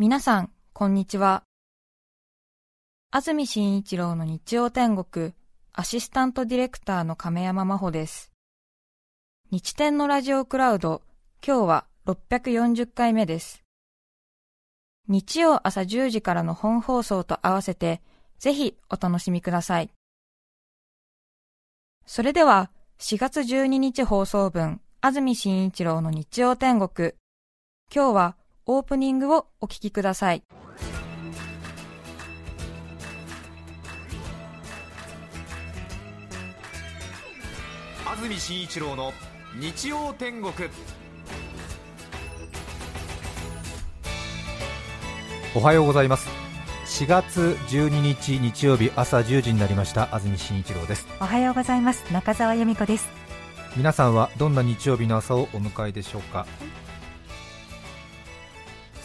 皆さん、こんにちは。安住紳一郎の日曜天国、アシスタントディレクターの亀山真帆です。日天のラジオクラウド、今日は640回目です。日曜朝10時からの本放送と合わせて、ぜひお楽しみください。それでは、4月12日放送分、安住紳一郎の日曜天国。今日はオープニングをお聞きください。安住紳一郎の日曜天国。おはようございます。4月12日日曜日朝10時になりました。安住紳一郎です。おはようございます。中澤由美子です。皆さんはどんな日曜日の朝をお迎えでしょうか？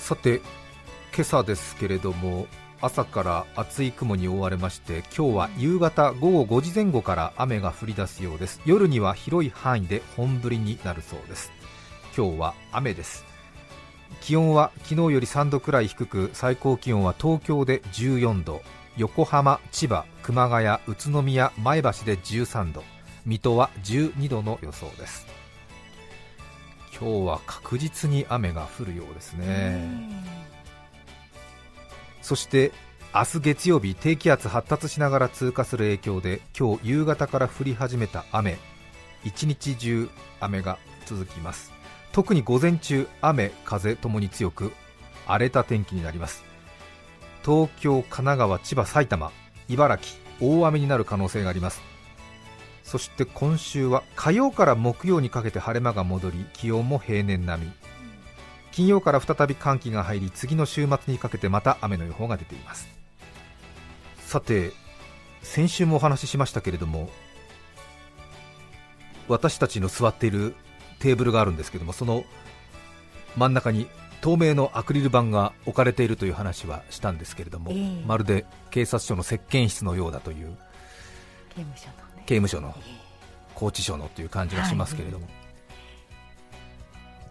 さて今朝ですけれども朝から厚い雲に覆われまして今日は夕方午後5時前後から雨が降り出すようです。夜には広い範囲で本降りになるそうです。今日は雨です。気温は昨日より3度くらい低く最高気温は東京で14度。横浜、千葉、熊谷、宇都宮、前橋で13度。水戸は12度の予想です。今日は確実に雨が降るようですね。そして明日月曜日低気圧発達しながら通過する影響で今日夕方から降り始めた雨。一日中雨が続きます。特に午前中雨風ともに強く荒れた天気になります。東京神奈川千葉埼玉茨城大雨になる可能性がありますそして今週は火曜から木曜にかけて晴れ間が戻り気温も平年並み。金曜から再び寒気が入り次の週末にかけてまた雨の予報が出ています。さて先週もお話ししましたけれども私たちの座っているテーブルがあるんですけどもその真ん中に透明のアクリル板が置かれているという話はしたんですけれども、えー、まるで警察署の接見室のようだという。刑務所の刑務所の拘置所のという感じがしますけれども、はい、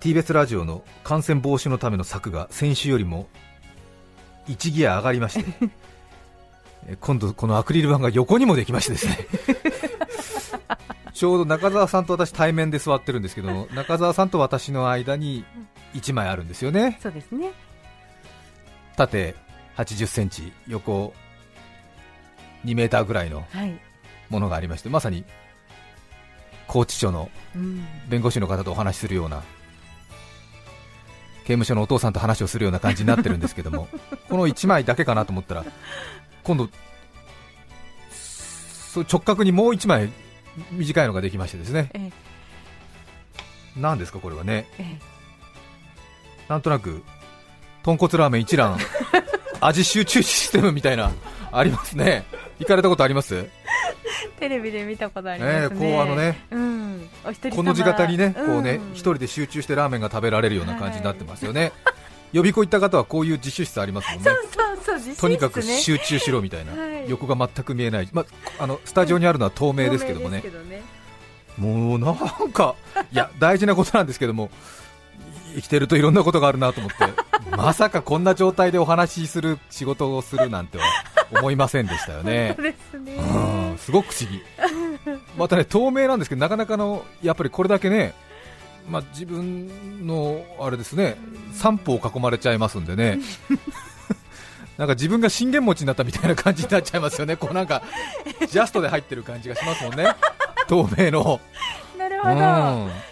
TBS ラジオの感染防止のための策が先週よりも1ギア上がりまして 今度、このアクリル板が横にもできましてですね。ちょうど中澤さんと私対面で座ってるんですけど中澤さんと私の間に1枚あるんですよね。そうですね。縦80センチ横2メーターぐらいのものがありまして、まさに拘置所の弁護士の方とお話しするような、刑務所のお父さんと話をするような感じになってるんですけども、この1枚だけかなと思ったら、今度、直角にもう1枚短いのができましてですね、ええ、なんですかこれはね、ええ、なんとなく豚骨ラーメン一覧 味集中システムみたいなありますね。行かれたことあります？テレビで見たことありますね、こうあのね、うん、この字型にね、こうね、一人で集中してラーメンが食べられるような感じになってますよね。はい予備校行った方はこういう自習室ありますもんね、そうそうとにかく集中しろみたいな、はい、横が全く見えない、まあ、のスタジオにあるのは透明ですけどもね、ね。もうなんか、いや大事なことなんですけども、生きてるといろんなことがあるなと思って、まさかこんな状態でお話しする仕事をするなんては思いませんでしたよね。すねうん、すごく不思議。またね透明なんですけどなかなかのやっぱりこれだけね、まあ、自分のあれですね三歩を囲まれちゃいますんでね。なんか自分が信玄餅になったみたいな感じになっちゃいますよね、こうなんかジャストで入ってる感じがしますもんね、透明の。なるほど、うん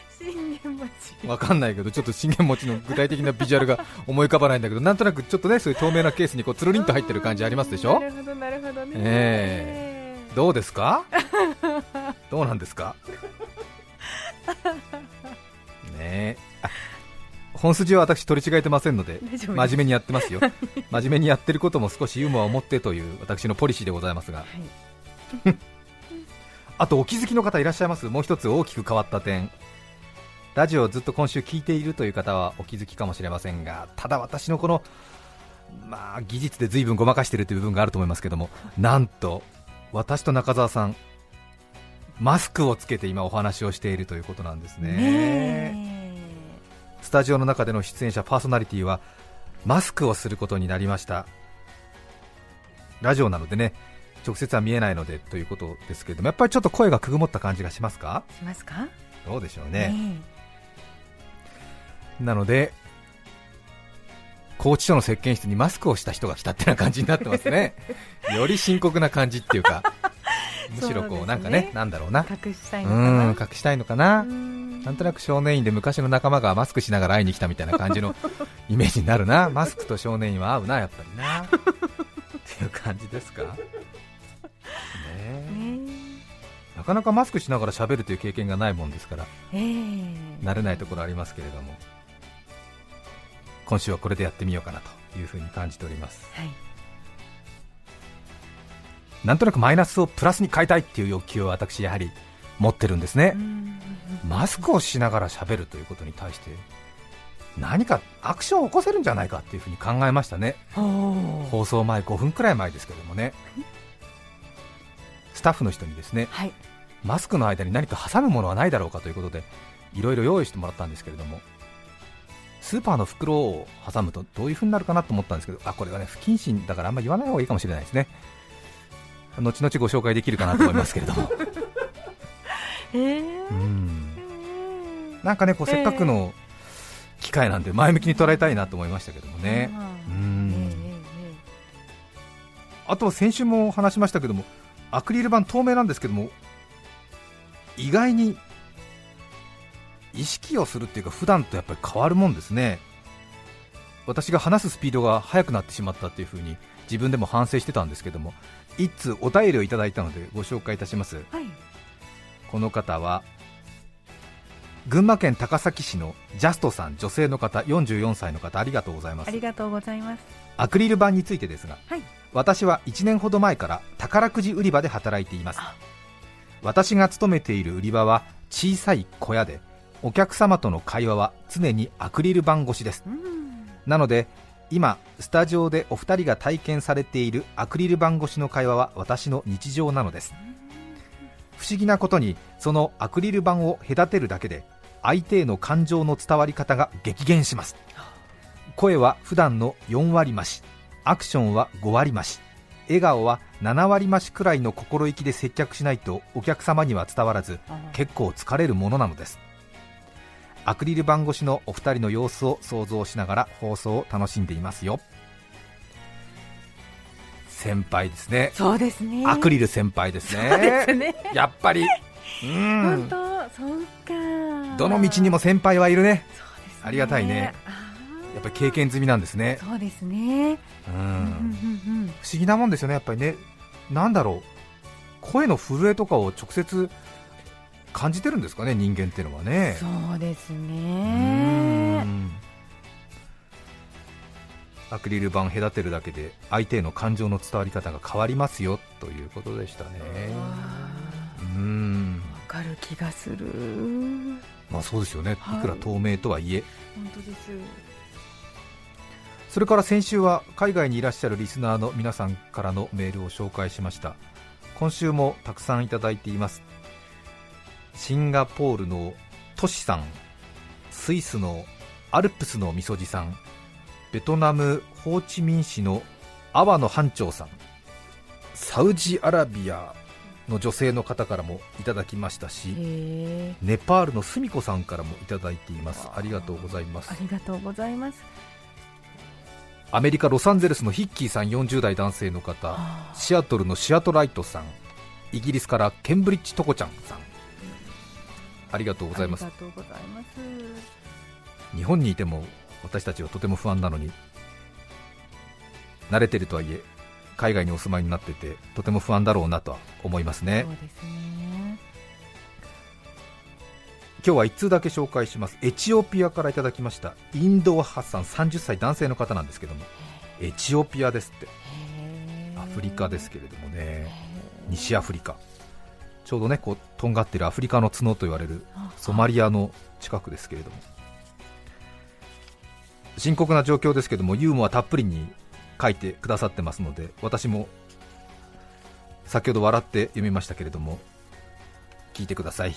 わかんないけど、ちょっと信玄餅の具体的なビジュアルが思い浮かばないんだけど、なんとなくちょっとね、そういう透明なケースにこうつるりんと入ってる感じありますでしょ？なるほど、なるほど。ね。え。ー、どうですか？どうなんですか？ね本筋は私取り違えてませんので真面目にやってますよ。真面目にやってることも少しユーモアを持ってという私のポリシーでございますが、はい、あとお気づきの方いらっしゃいます？もう一つ大きく変わった点ラジオをずっと今週聞いているという方はお気づきかもしれませんがただ私のこのまあ技術で随分ごまかしているという部分があると思いますけどもなんと私と中澤さんマスクをつけて今お話をしているということなんですね。スタジオの中での出演者パーソナリティはマスクをすることになりました。ラジオなのでね直接は見えないのでということですけれどもやっぱりちょっと声がくぐもった感じがしますか？しますか？どうでしょうね、ねなので拘置所の石鹸室にマスクをした人が来たってな感じになってますね。より深刻な感じっていうかむしろこうなんかねなんだろうな。隠したいうのんか隠したいのかな。なうん。となく少年院で昔の仲間がマスクしながら会いに来たみたいな感じの イメージになるな、マスクと少年院は合うな、やっぱりな。っていう感じですか？ねなかなかマスクしながら喋るという経験がないもんですから、ええ。慣れないところありますけれども、今週はこれでやってみようかなというふうに感じております。はい。なんとなくマイナスをプラスに変えたいっていう欲求を私、やはり持ってるんですね。マスクをしながら喋るということに対して何かアクションを起こせるんじゃないかっていうふうに考えましたね。放送前5分くらい前ですけどもね。スタッフの人にですねはい。マスクの間に何か挟むものはないだろうかということでいろいろ用意してもらったんですけれどもスーパーの袋を挟むとどういうふうになるかなと思ったんですけどあこれはね不謹慎だからあんま言わない方がいいかもしれないですね。後々ご紹介できるかなと思いますけれども。ええうん。なんかねこうせっかくの機会なんで前向きに捉えたいなと思いましたけどもね、ううん。えええあとは先週も話しましたけどもアクリル板透明なんですけども意外に意識をするっていうか普段とやっぱり変わるもんですね。私が話すスピードが速くなってしまったっていうふうに自分でも反省してたんですけども一通お便りをいただいたのでご紹介いたします。えはい。この方は群馬県高崎市のジャストさん女性の方44歳の方ありがとうございます。ありがとうございます。アクリル板についてですが、はい。私は1年ほど前から宝くじ売り場で働いています。あ。私が勤めている売り場は小さい小屋でお客様との会話は常にアクリル板越しです。うん。なので今スタジオでお二人が体験されているアクリル板越しの会話は私の日常なのです。不思議なことにそのアクリル板を隔てるだけで相手への感情の伝わり方が激減します。声は普段の4割増しアクションは5割増し笑顔は7割増しくらいの心意気で接客しないとお客様には伝わらず結構疲れるものなのですアクリル板越しのお二人の様子を想像しながら放送を楽しんでいますよ。先輩ですね。そうですね。アクリル先輩ですそうですね。ねやっぱり。う本ん当そうか。どの道にも先輩はいるね。そうですね。ありがたいね。やっぱり経験済みなんですね。そうですね。ううんんうん。不思議なもんですよねやっぱりね。なんだろう。声の震えとかを直接感じてるんですかね人間っていうのはね。そうですうねん。アクリル板隔てるだけで相手への感情の伝わり方が変わりますよということでしたね。わうん。ーわかる気がする。まあそうですよね。い。はいくら透明とはいえ。本当です。それから先週は海外にいらっしゃるリスナーの皆さんからのメールを紹介しました。今週もたくさんいただいていますシンガポールのトシさんスイスのアルプスのみそじさんベトナムホーチミン市の阿波の班長さんサウジアラビアの女性の方からもいただきましたしネパールのスミコさんからもいただいています。ありがとうございます。ありがとうございます。アメリカ・ロサンゼルスのヒッキーさん40代男性の方。シアトルのシアトライトさん。イギリスからケンブリッジトコちゃんさんありがとうございます。日本にいても私たちはとても不安なのに慣れてるとはいえ海外にお住まいになっててとても不安だろうなとは思いますね。ね。今日は1通だけ紹介します。エチオピアからいただきましたインドハッサン30歳男性の方なんですけども。エチオピアですって。アフリカですけれどもね。西アフリカちょうどねこうとんがってるアフリカの角と言われるあソマリアの近くですけれども。深刻な状況ですけどもユーモアたっぷりに書いてくださってますので私も先ほど笑って読みましたけれども聞いてください。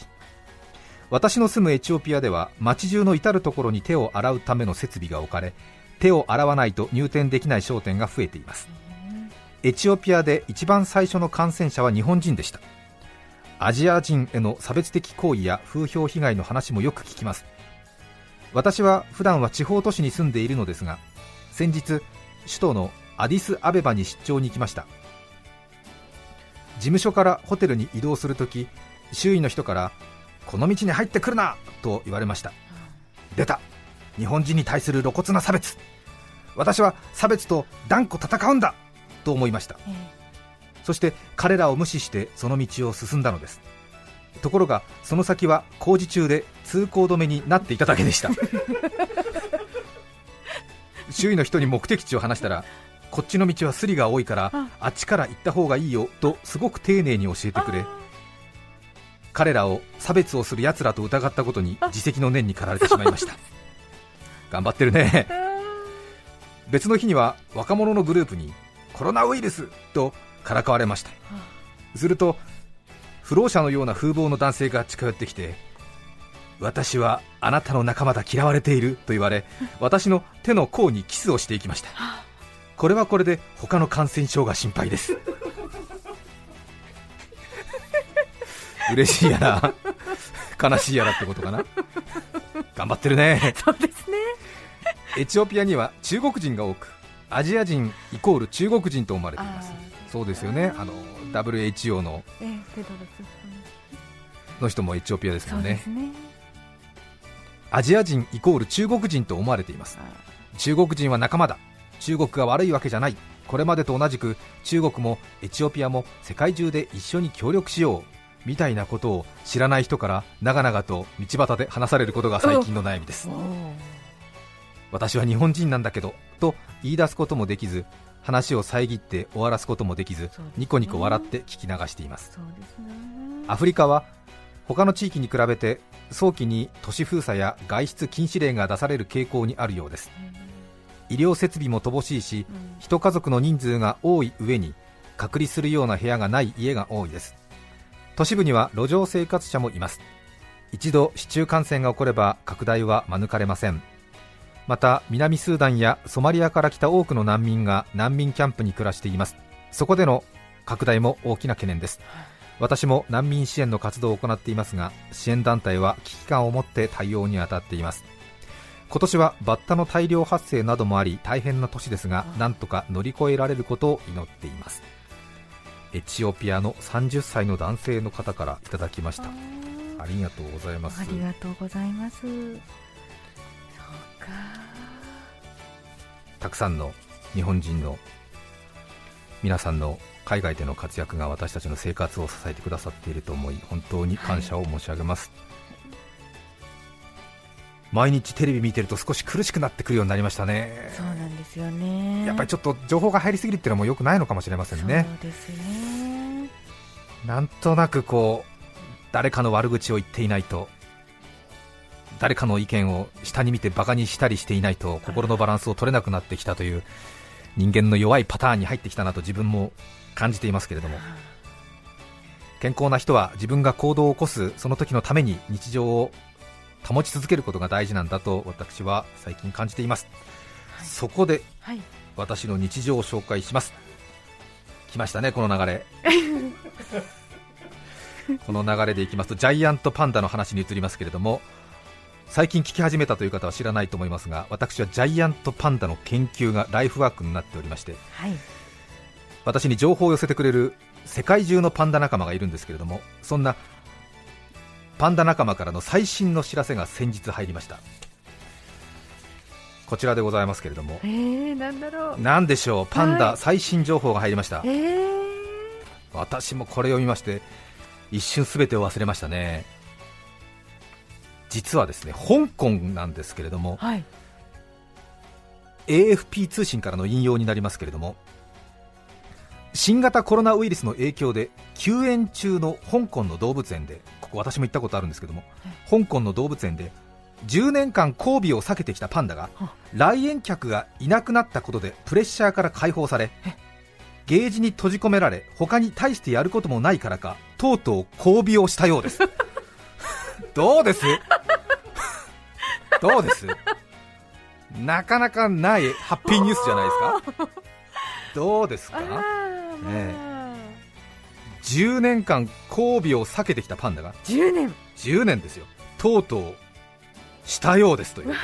私の住むエチオピアでは街中の至る所に手を洗うための設備が置かれ手を洗わないと入店できない商店が増えています。エチオピアで一番最初の感染者は日本人でしたアジア人への差別的行為や風評被害の話もよく聞きます。私は普段は地方都市に住んでいるのですが先日首都のアディスアベバに出張に行きました。事務所からホテルに移動するとき周囲の人からこの道に入ってくるなと言われました出た。日本人に対する露骨な差別。私は差別と断固戦うんだと思いました。そして彼らを無視してその道を進んだのです。ところがその先は工事中で通行止めになっていただけでした。周囲の人に目的地を話したらこっちの道はスリが多いからあ。っちから行った方がいいよとすごく丁寧に教えてくれ彼らを差別をする奴らと疑ったことに自責の念に駆られてしまいました。頑張ってるね。別の日には若者のグループにコロナウイルスとからかわれました。すると不老者のような風貌の男性が近寄ってきて私はあなたの仲間だ嫌われていると言われ 私の手の甲にキスをしていきました。これはこれで他の感染症が心配です。嬉しいやら悲しいやらってことかな。頑張ってるね。そうですね。エチオピアには中国人が多くアジア人イコール中国人と思われていますそうですよね。あの WHO のの人もエチオピアですそもねね。アジア人イコール中国人と思われています。中国人は仲間だ。中国が悪いわけじゃない。これまでと同じく中国もエチオピアも世界中で一緒に協力しよう。みたいなことを知らない人から長々と道端で話されることが最近の悩みです。私は日本人なんだけどと言い出すこともできず話を遮って終わらすこともできずね。ニコニコ笑って聞き流しています。ね。アフリカは他の地域に比べて早期に都市封鎖や外出禁止令が出される傾向にあるようです。医療設備も乏しいしうん。一家族の人数が多い上に隔離するような部屋がない家が多いです。都市部には路上生活者もいます。一度市中感染が起これば拡大は免れませんまた南スーダンやソマリアから来た多くの難民が難民キャンプに暮らしています。そこでの拡大も大きな懸念です。私も難民支援の活動を行っていますが支援団体は危機感を持って対応に当たっています。今年はバッタの大量発生などもあり大変な年ですがなんとか乗り越えられることを祈っています。エチオピアの30歳の男性の方からいただきました。ありがとうございます。ありがとうございますたくさんの日本人の皆さんの海外での活躍が私たちの生活を支えてくださっていると思い本当に感謝を申し上げます、毎日テレビ見てると少し苦しくなってくるようになりましたね。そうなんですよね。やっぱりちょっと情報が入りすぎるっていうのも良くないのかもしれませんね。そうですね。なんとなくこう誰かの悪口を言っていないと誰かの意見を下に見てバカにしたりしていないと心のバランスを取れなくなってきたという人間の弱いパターンに入ってきたなと自分も感じていますけれども。健康な人は自分が行動を起こすその時のために日常を保ち続けることが大事なんだと私は最近感じています、はい。そこではい。私の日常を紹介します。来ましたねこの流れ。この流れでいきますとジャイアントパンダの話に移りますけれども最近聞き始めたという方は知らないと思いますが私はジャイアントパンダの研究がライフワークになっておりましてはい。私に情報を寄せてくれる世界中のパンダ仲間がいるんですけれどもそんなパンダ仲間からの最新の知らせが先日入りました。こちらでございますけれどもえー、なんだろう。何でしょうパンダはい最新情報が入りました。えー、私もこれを見まして一瞬すべてを忘れましたね実はですね香港なんですけれどもはい。AFP 通信からの引用になりますけれども新型コロナウイルスの影響で休園中の香港の動物園でここ私も行ったことあるんですけども香港の動物園で10年間交尾を避けてきたパンダがは。来園客がいなくなったことでプレッシャーから解放されゲージに閉じ込められ他に大してやることもないからかとうとう交尾をしたようですどうです？どうです？なかなかないハッピーニュースじゃないですか？どうですか？まあ、10年間交尾を避けてきたパンダが10年。10年ですよ。とうとうしたようですという。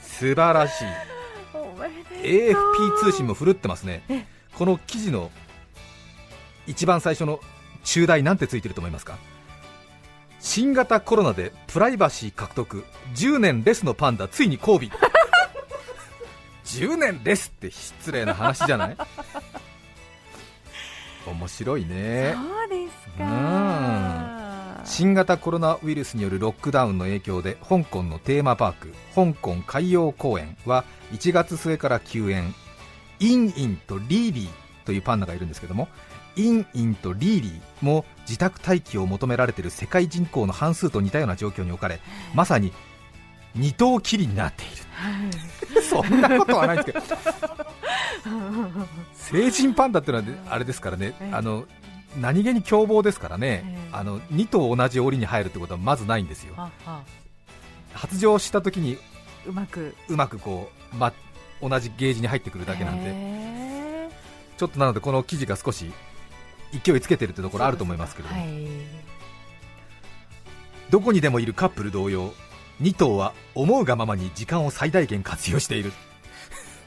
素晴らしい。AFP 通信も振るってますね。え。この記事の一番最初の中題なんてついてると思いますか？新型コロナでプライバシー獲得。10年レスのパンダ。ついに交尾。10年レスって失礼な話じゃない？面白いね。そうですうん。か新型コロナウイルスによるロックダウンの影響で香港のテーマパーク香港海洋公園は1月末から休園。インインとリーリーというパンダがいるんですけどもインインとリーリーも自宅待機を求められている世界人口の半数と似たような状況に置かれまさに二頭きりになっている。そんなことはないんですけど。成人パンダっていうのはねあれですからね。ええあの何気に凶暴ですからね、ええあの2頭同じ檻に入るってことはまずないんですよ。発情した時にうまく。うまくこう、ま、同じゲージに入ってくるだけなんで。へちょっとなのでこの記事が少し勢いつけてるってところあると思いますけれども、はい。どこにでもいるカップル同様2頭は思うがままに時間を最大限活用している。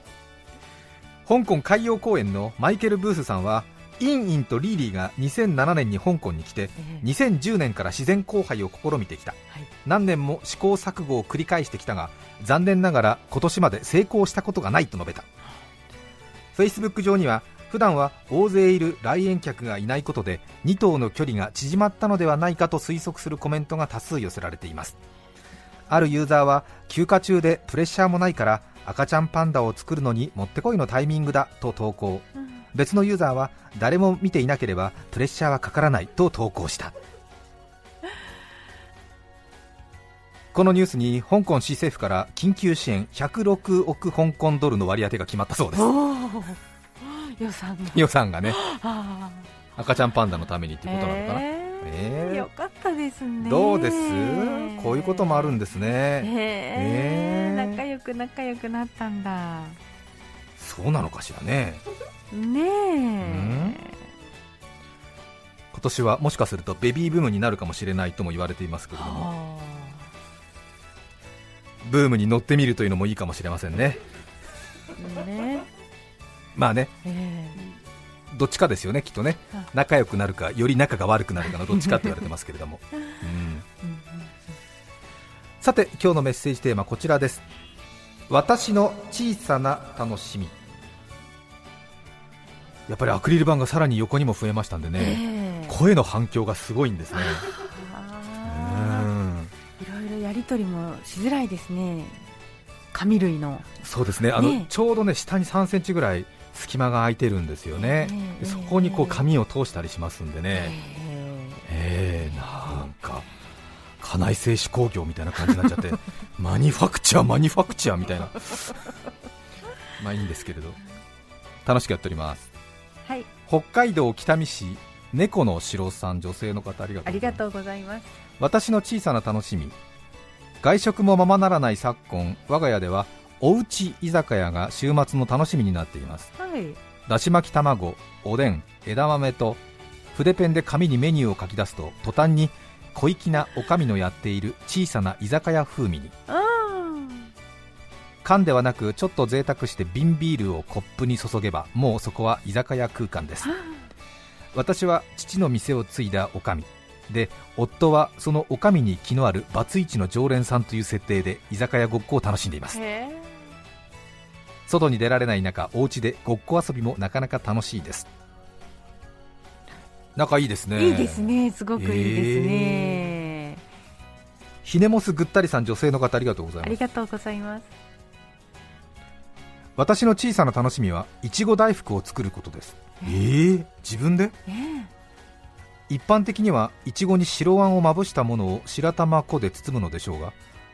香港海洋公園のマイケル・ブースさんはインインとリーリーが2007年に香港に来てええ。2010年から自然交配を試みてきた。はい。何年も試行錯誤を繰り返してきたが残念ながら今年まで成功したことがないと述べた。Facebook 上には普段は大勢いる来園客がいないことで2頭の距離が縮まったのではないかと推測するコメントが多数寄せられています。あるユーザーは休暇中でプレッシャーもないから赤ちゃんパンダを作るのにもってこいのタイミングだと投稿。別のユーザーは誰も見ていなければプレッシャーはかからないと投稿した。このニュースに香港市政府から緊急支援106億香港ドルの割り当てが決まったそうです。予算が予算がね。あ赤ちゃんパンダのためにってーことなのかな、ええー。ーよかったですね。どうです？こういうこともあるんですね。へえねえ仲良く仲良くなったんだ。そうなのかしらね。ねえ。今年はもしかするとベビーブームになるかもしれないとも言われていますけれども。はブームに乗ってみるというのもいいかもしれませんね。あねまあね。えどっちかですよねきっとね。あ。仲良くなるかより仲が悪くなるかのどっちかって言われてますけれども、うん、さて今日のメッセージテーマこちらです。私の小さな楽しみ。やっぱりアクリル板がさらに横にも増えましたんでね、ええ。声の反響がすごいんですね。いろいろやり取りもしづらいですね。紙類の。そうですね。あのねちょうどね下に3センチぐらい隙間が空いてるんですよね、ええでそこにこう紙を通したりしますんでね、ええ。ー、なんか家内製紙工業みたいな感じになっちゃって マニファクチャーマニファクチャーみたいな。まあいいんですけれど。楽しくやっております。えはい。北海道北見市猫の城さん女性の方ありがとうございます。私の小さな楽しみ。外食もままならない昨今我が家ではおうち居酒屋が週末の楽しみになっています。はい。だし巻き卵おでん枝豆と筆ペンで紙にメニューを書き出すと途端に小粋なおかみのやっている小さな居酒屋風味に。あ缶ではなくちょっと贅沢して瓶ビールをコップに注げばもうそこは居酒屋空間です。あ私は父の店を継いだおかみ。で夫はそのおかみに気のあるバツイチの常連さんという設定で居酒屋ごっこを楽しんでいます外に出られない中お家でごっこ遊びもなかなか楽しいです。仲いいですね。いいですね。すごくいいですね、ひねもすぐったりさん女性の方ありがとうございます。ありがとうございます。私の小さな楽しみはいちご大福を作ることです。えー、自分で？ね一般的にはいちごに白あんをまぶしたものを白玉粉で包むのでしょうが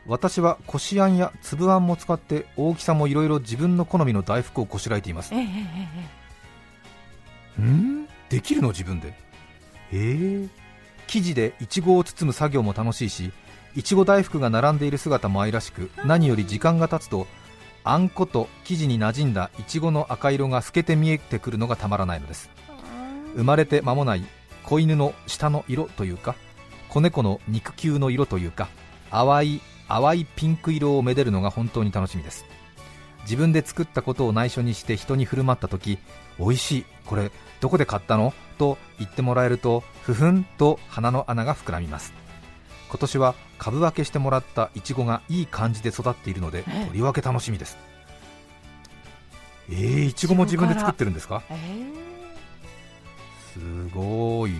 私はこしあんや粒あんも使って大きさもいろいろ自分の好みの大福をこしらえています。ええええん？できるの自分で？え。ー、生地でいちごを包む作業も楽しいしいちご大福が並んでいる姿も愛らしく何より時間が経つとあんこと生地に馴染んだいちごの赤色が透けて見えてくるのがたまらないのです。生まれて間もない子犬の舌の色というか子猫の肉球の色というか淡い淡いピンク色をめでるのが本当に楽しみです。自分で作ったことを内緒にして人に振る舞った時美味しいこれどこで買ったの？と言ってもらえるとふふんと鼻の穴が膨らみます。今年は株分けしてもらったいちごがいい感じで育っているのでえとりわけ楽しみです。えー、いちごも自分で作ってるんですか？えすごい。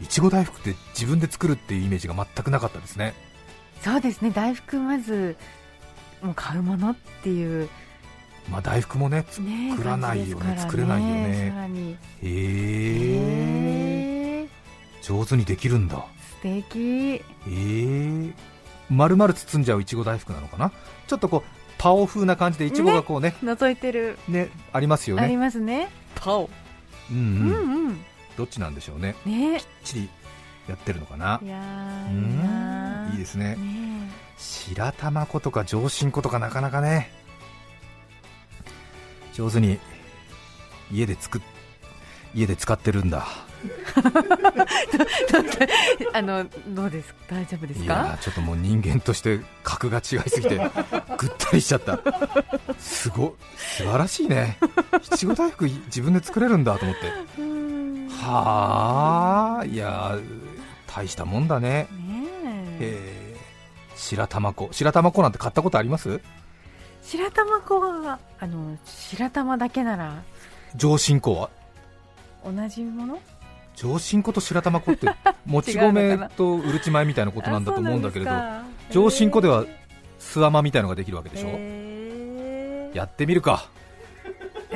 いちご大福って自分で作るっていうイメージが全くなかったですね。ーそうですね。大福まずもう買うものっていう。まあ大福もね作らないよね。感じですから作れないよね。へえ。え。ー上手にできるんだ。素敵。え。ー、丸々包んじゃういちご大福なのかな？ちょっとこうパオ風な感じでいちごがこうね覗いてる、ねありますよありねますね。パオ、うんううんん、うん。どっちなんでしょうね。ね。きっちりやってるのかな。いやうーいいなー。んですね。ね白玉粉とか上新粉とかなかなかね。上手に家で作っ家で使ってるんだ。えあのどうです？か大丈夫ですいかちょっともう人間として格が違いすぎて ぐったりしちゃった。すご素晴らしいね。いちご大福自分で作れるんだと思って。はあいやー大したもんだねねええー、白玉粉白玉粉なんて買ったことあります？白玉粉はあの白玉だけなら上新粉は？同じもの？上新粉と白玉粉って もち米とうるち米みたいなことなんだと思うんだけれど上新粉では巣甘みたいのができるわけでしょ、へー。やってみるか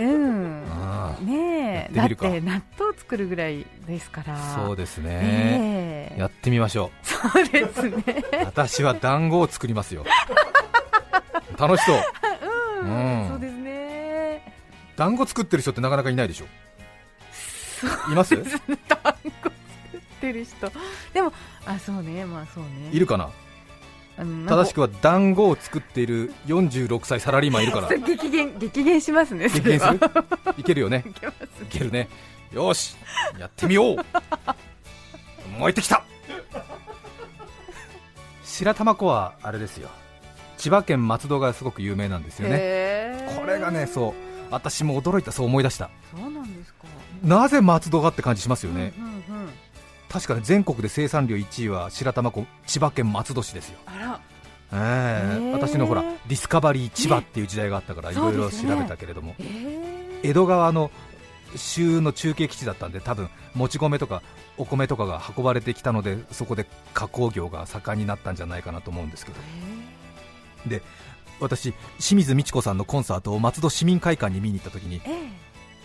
うん。あねえ。だって納豆作るぐらいですから。そうですね。ねえ。やってみましょそうですね。う私は団子を作りますよ。楽しそう。うん、うん。そうですね。団子作ってる人ってなかなかいないでしょ。います？団子作ってる人。でもあそうね。まあそうね。いるかな？正しくは団子を作っている46歳サラリーマンいるから。激減激減しますねそ激減する？いけるよね。いけますいけるね。よーし。やってみよう。燃えてきた。白玉粉はあれですよ。千葉県松戸がすごく有名なんですよね。これがねそう。私も驚いた。そう思い出した。そうなんですか。なぜ松戸がって感じしますよね、うんうんうん確かに全国で生産量1位は白玉粉千葉県松戸市ですよ、あら。えー私のほらディスカバリー千葉っていう時代があったからいろいろ調べたけれども、え。ー江戸川の州の中継基地だったんで多分もち米とかお米とかが運ばれてきたのでそこで加工業が盛んになったんじゃないかなと思うんですけど。私清水美智子さんのコンサートを松戸市民会館に見に行った時にえーえ。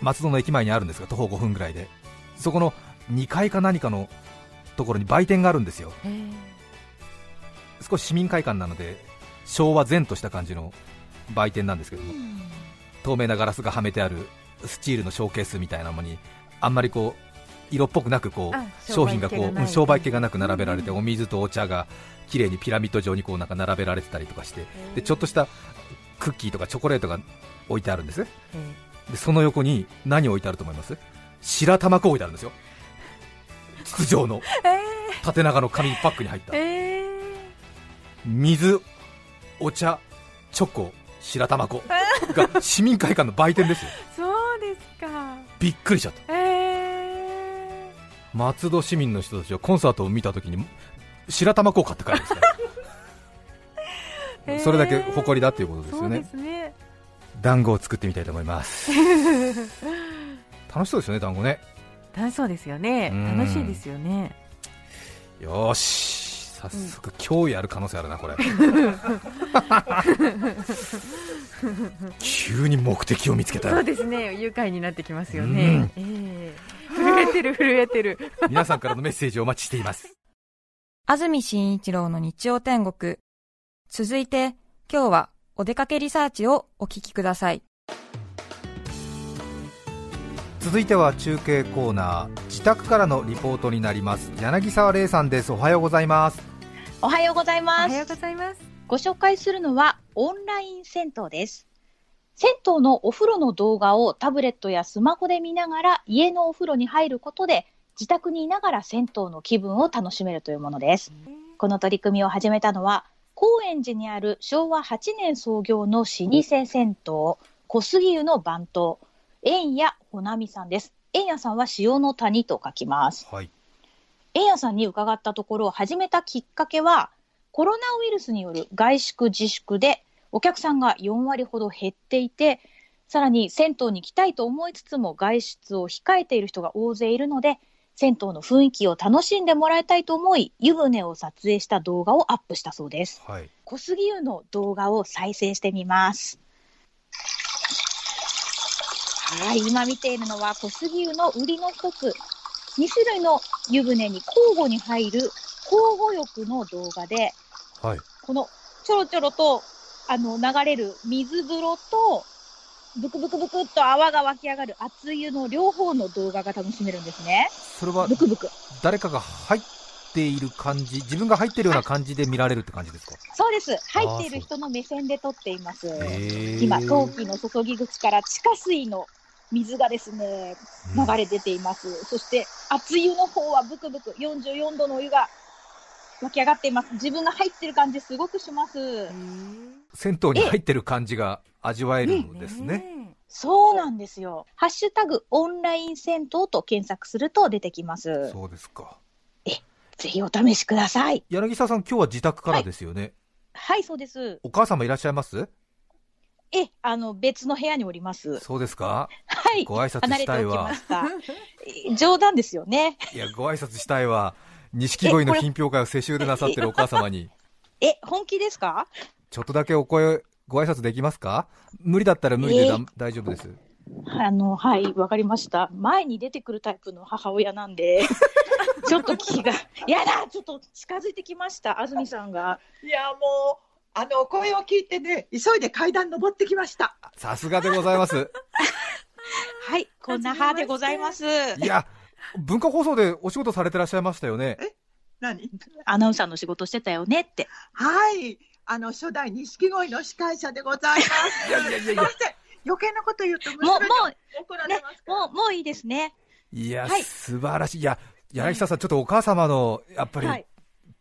松戸の駅前にあるんですが徒歩5分ぐらいでそこの2階か何かのところに売店があるんですよ。少し市民会館なので昭和前とした感じの売店なんですけども。うん。透明なガラスがはめてあるスチールのショーケースみたいなものにあんまりこう色っぽくなくこあう商品がこう商売気がなく並べられてうんお水とお茶が綺麗にピラミッド状にこうなんか並べられてたりとかしてでちょっとしたクッキーとかチョコレートが置いてあるんです。え。でその横に何置いてあると思います？白玉粉置いてあるんですよ筒状のー。え縦長の紙パックに入った。ー。え水お茶チョコ白玉粉が市民会館の売店ですよ。ーそうですか。びっくりしちゃった。え松戸市民の人たちはコンサートを見たときに白玉粉を買って帰るんですかへ ー。らそれだけ誇りだっていうことー、そうでですよね。すね。団子を作ってみたいと思います。楽しそうですよね団子ね楽しそうですよね。うん楽しいですよね。よーし早速、今日やる可能性あるなこれ。急に目的を見つけた。よそうですね。愉快になってきますよね、ええ。震えてる震えてる。皆さんからのメッセージをお待ちしています。安住紳一郎の日曜天国。続いて、今日はお出かけリサーチをお聞きください。続いては中継コーナー自宅からのリポートになります柳沢玲さんですおはようございますおはようございおます。はようございます。ご紹介するのはオンライン銭湯です。銭湯のお風呂の動画をタブレットやスマホで見ながら家のお風呂に入ることで自宅にいながら銭湯の気分を楽しめるというものです。この取り組みを始めたのは高円寺にある昭和8年創業の老舗銭湯小杉湯の番頭円谷ほなみさんです。円谷さんは潮の谷と書きます。はい円谷さんに伺ったところ、始めたきっかけは、コロナウイルスによる外宿自粛で、お客さんが4割ほど減っていて、さらに銭湯に行きたいと思いつつも外出を控えている人が大勢いるので、銭湯の雰囲気を楽しんでもらいたいと思い、湯船を撮影した動画をアップしたそうです。はい小杉湯の動画を再生してみます。はい、今見ているのは小杉湯の売りの一つ、2種類の湯船に交互に入る交互浴の動画で、はいこのちょろちょろとあの流れる水風呂と、ブクブクブクっと泡が湧き上がる熱湯の両方の動画が楽しめるんですね。それはブクブク。誰かが入っている感じ自分が入っているような感じで見られるって感じですか？そうです。入っている人の目線で撮っています。今、陶器の注ぎ口から地下水の水がですね、うん流れ出ています。そして、熱湯の方はブクブク44度のお湯が湧き上がっています。自分が入ってる感じすごくします。銭湯に入ってる感じが味わえるんですね。そうなんですよ。ハッシュタグオンライン銭湯と検索すると出てきます。そうですかぜひお試しください。柳沢さん今日は自宅からですよね、はい、そうです。お母様いらっしゃいます？え、あの、別の部屋におります。そうですか？はい。ご挨拶した。いわ。冗談ですよね。いやご挨拶したいわ。錦鯉の品評会を世襲でなさってるお母様に。え、本気ですか？ちょっとだけお声ご挨拶できますか？無理だったら無理でだ、え大丈夫です。あの、はい、わかりました。前に出てくるタイプの母親なんで、ちょっと気が、やだ！ちょっと近づいてきました、安住さんが。いやもうあの声を聞いてね急いで階段登ってきました。さすがでございます はい、こんな母でございます。いや文化放送でお仕事されてらっしゃいましたよね何？アナウンサーの仕事してたよねって。はいあの初代錦鯉の司会者でございます。いやいやいやいやすません余計なこと言うともう、もう、ねれます、から。もう、もういいですね。いや、はい素晴らしいいや柳沢さんちょっとお母様のやっぱり、はい。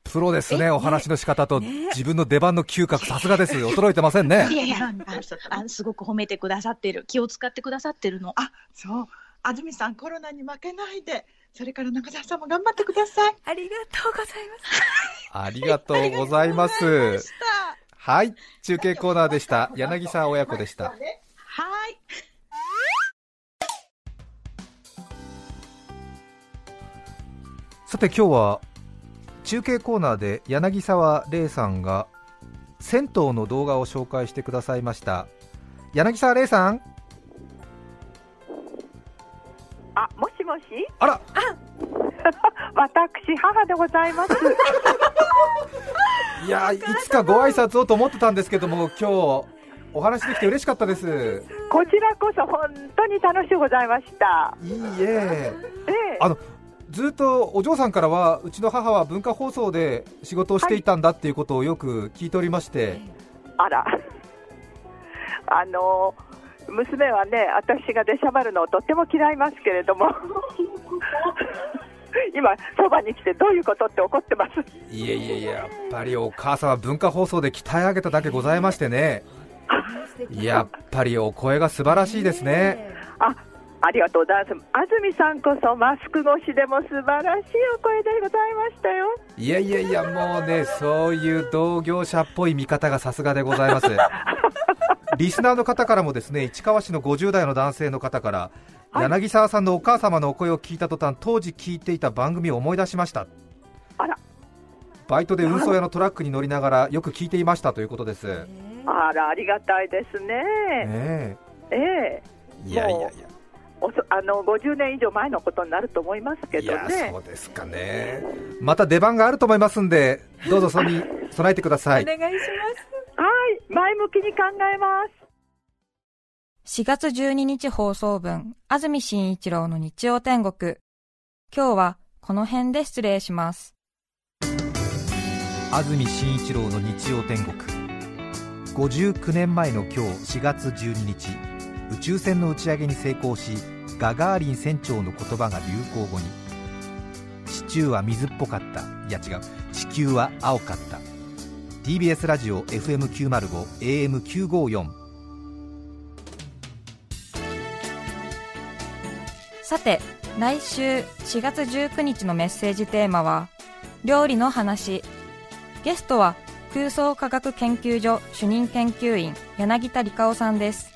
プロですね、えお話の仕方と、ね自分の出番の嗅覚、さすがです、衰えてませんね。いやいや、何ああすごく褒めてくださってる。気を使ってくださってるの。あそう安住さんコロナに負けないでそれから中澤さんも頑張ってください。ありがとうございます。ありがとうございま。ありがとうございますはい、中継コーナーでした。柳沢親子でした。はい。さて今日は中継コーナーで柳沢玲さんが銭湯の動画を紹介してくださいました。柳沢玲さん、あ、もしもし、あら、私、母でございます。いや、いつかご挨拶をと思ってたんですけども、今日お話できて嬉しかったです。こちらこそ本当に楽しゅうございました。いいえ。ええあのずっとお嬢さんからはうちの母は文化放送で仕事をしていたんだっていうことをよく聞いておりまして、あら、あの娘はね、私が出しゃばるのをとっても嫌いますけれども、今、そばに来てどういうことって怒ってます。いえいえいえやっぱりお母さんは文化放送で鍛え上げただけございましてね。やっぱりお声が素晴らしいですね。あありがとうございます。安住さんこそマスク越しでも素晴らしいお声でございましたよ。いやいやいやもうねそういう同業者っぽい見方がさすがでございます。リスナーの方からもですね市川市の50代の男性の方から、はい。柳沢さんのお母様のお声を聞いた途端当時聞いていた番組を思い出しました。あら。バイトで運送屋のトラックに乗りながらよく聞いていましたということです、ねあら、ありがたいですね。え。ええ。いやいやいやおそあの50年以上前のことになると思いますけいやどねそう。ですかねまた出番があると思いますんでどうぞそれに 備えてくださいお願いします。はい、前向きに考えます。4月12日放送分、安住紳一郎の日曜天国。今日はこの辺で失礼します。安住紳一郎の日曜天国59年前の今日4月12日宇宙船の打ち上げに成功しガガーリン船長の言葉が流行語に。シチューは水っぽかった。いや違う。地球は青かった。TBS ラジオ FM905 AM954 さて来週4月19日のメッセージテーマは料理の話。ゲストは空想科学研究所主任研究員柳田理香さんです。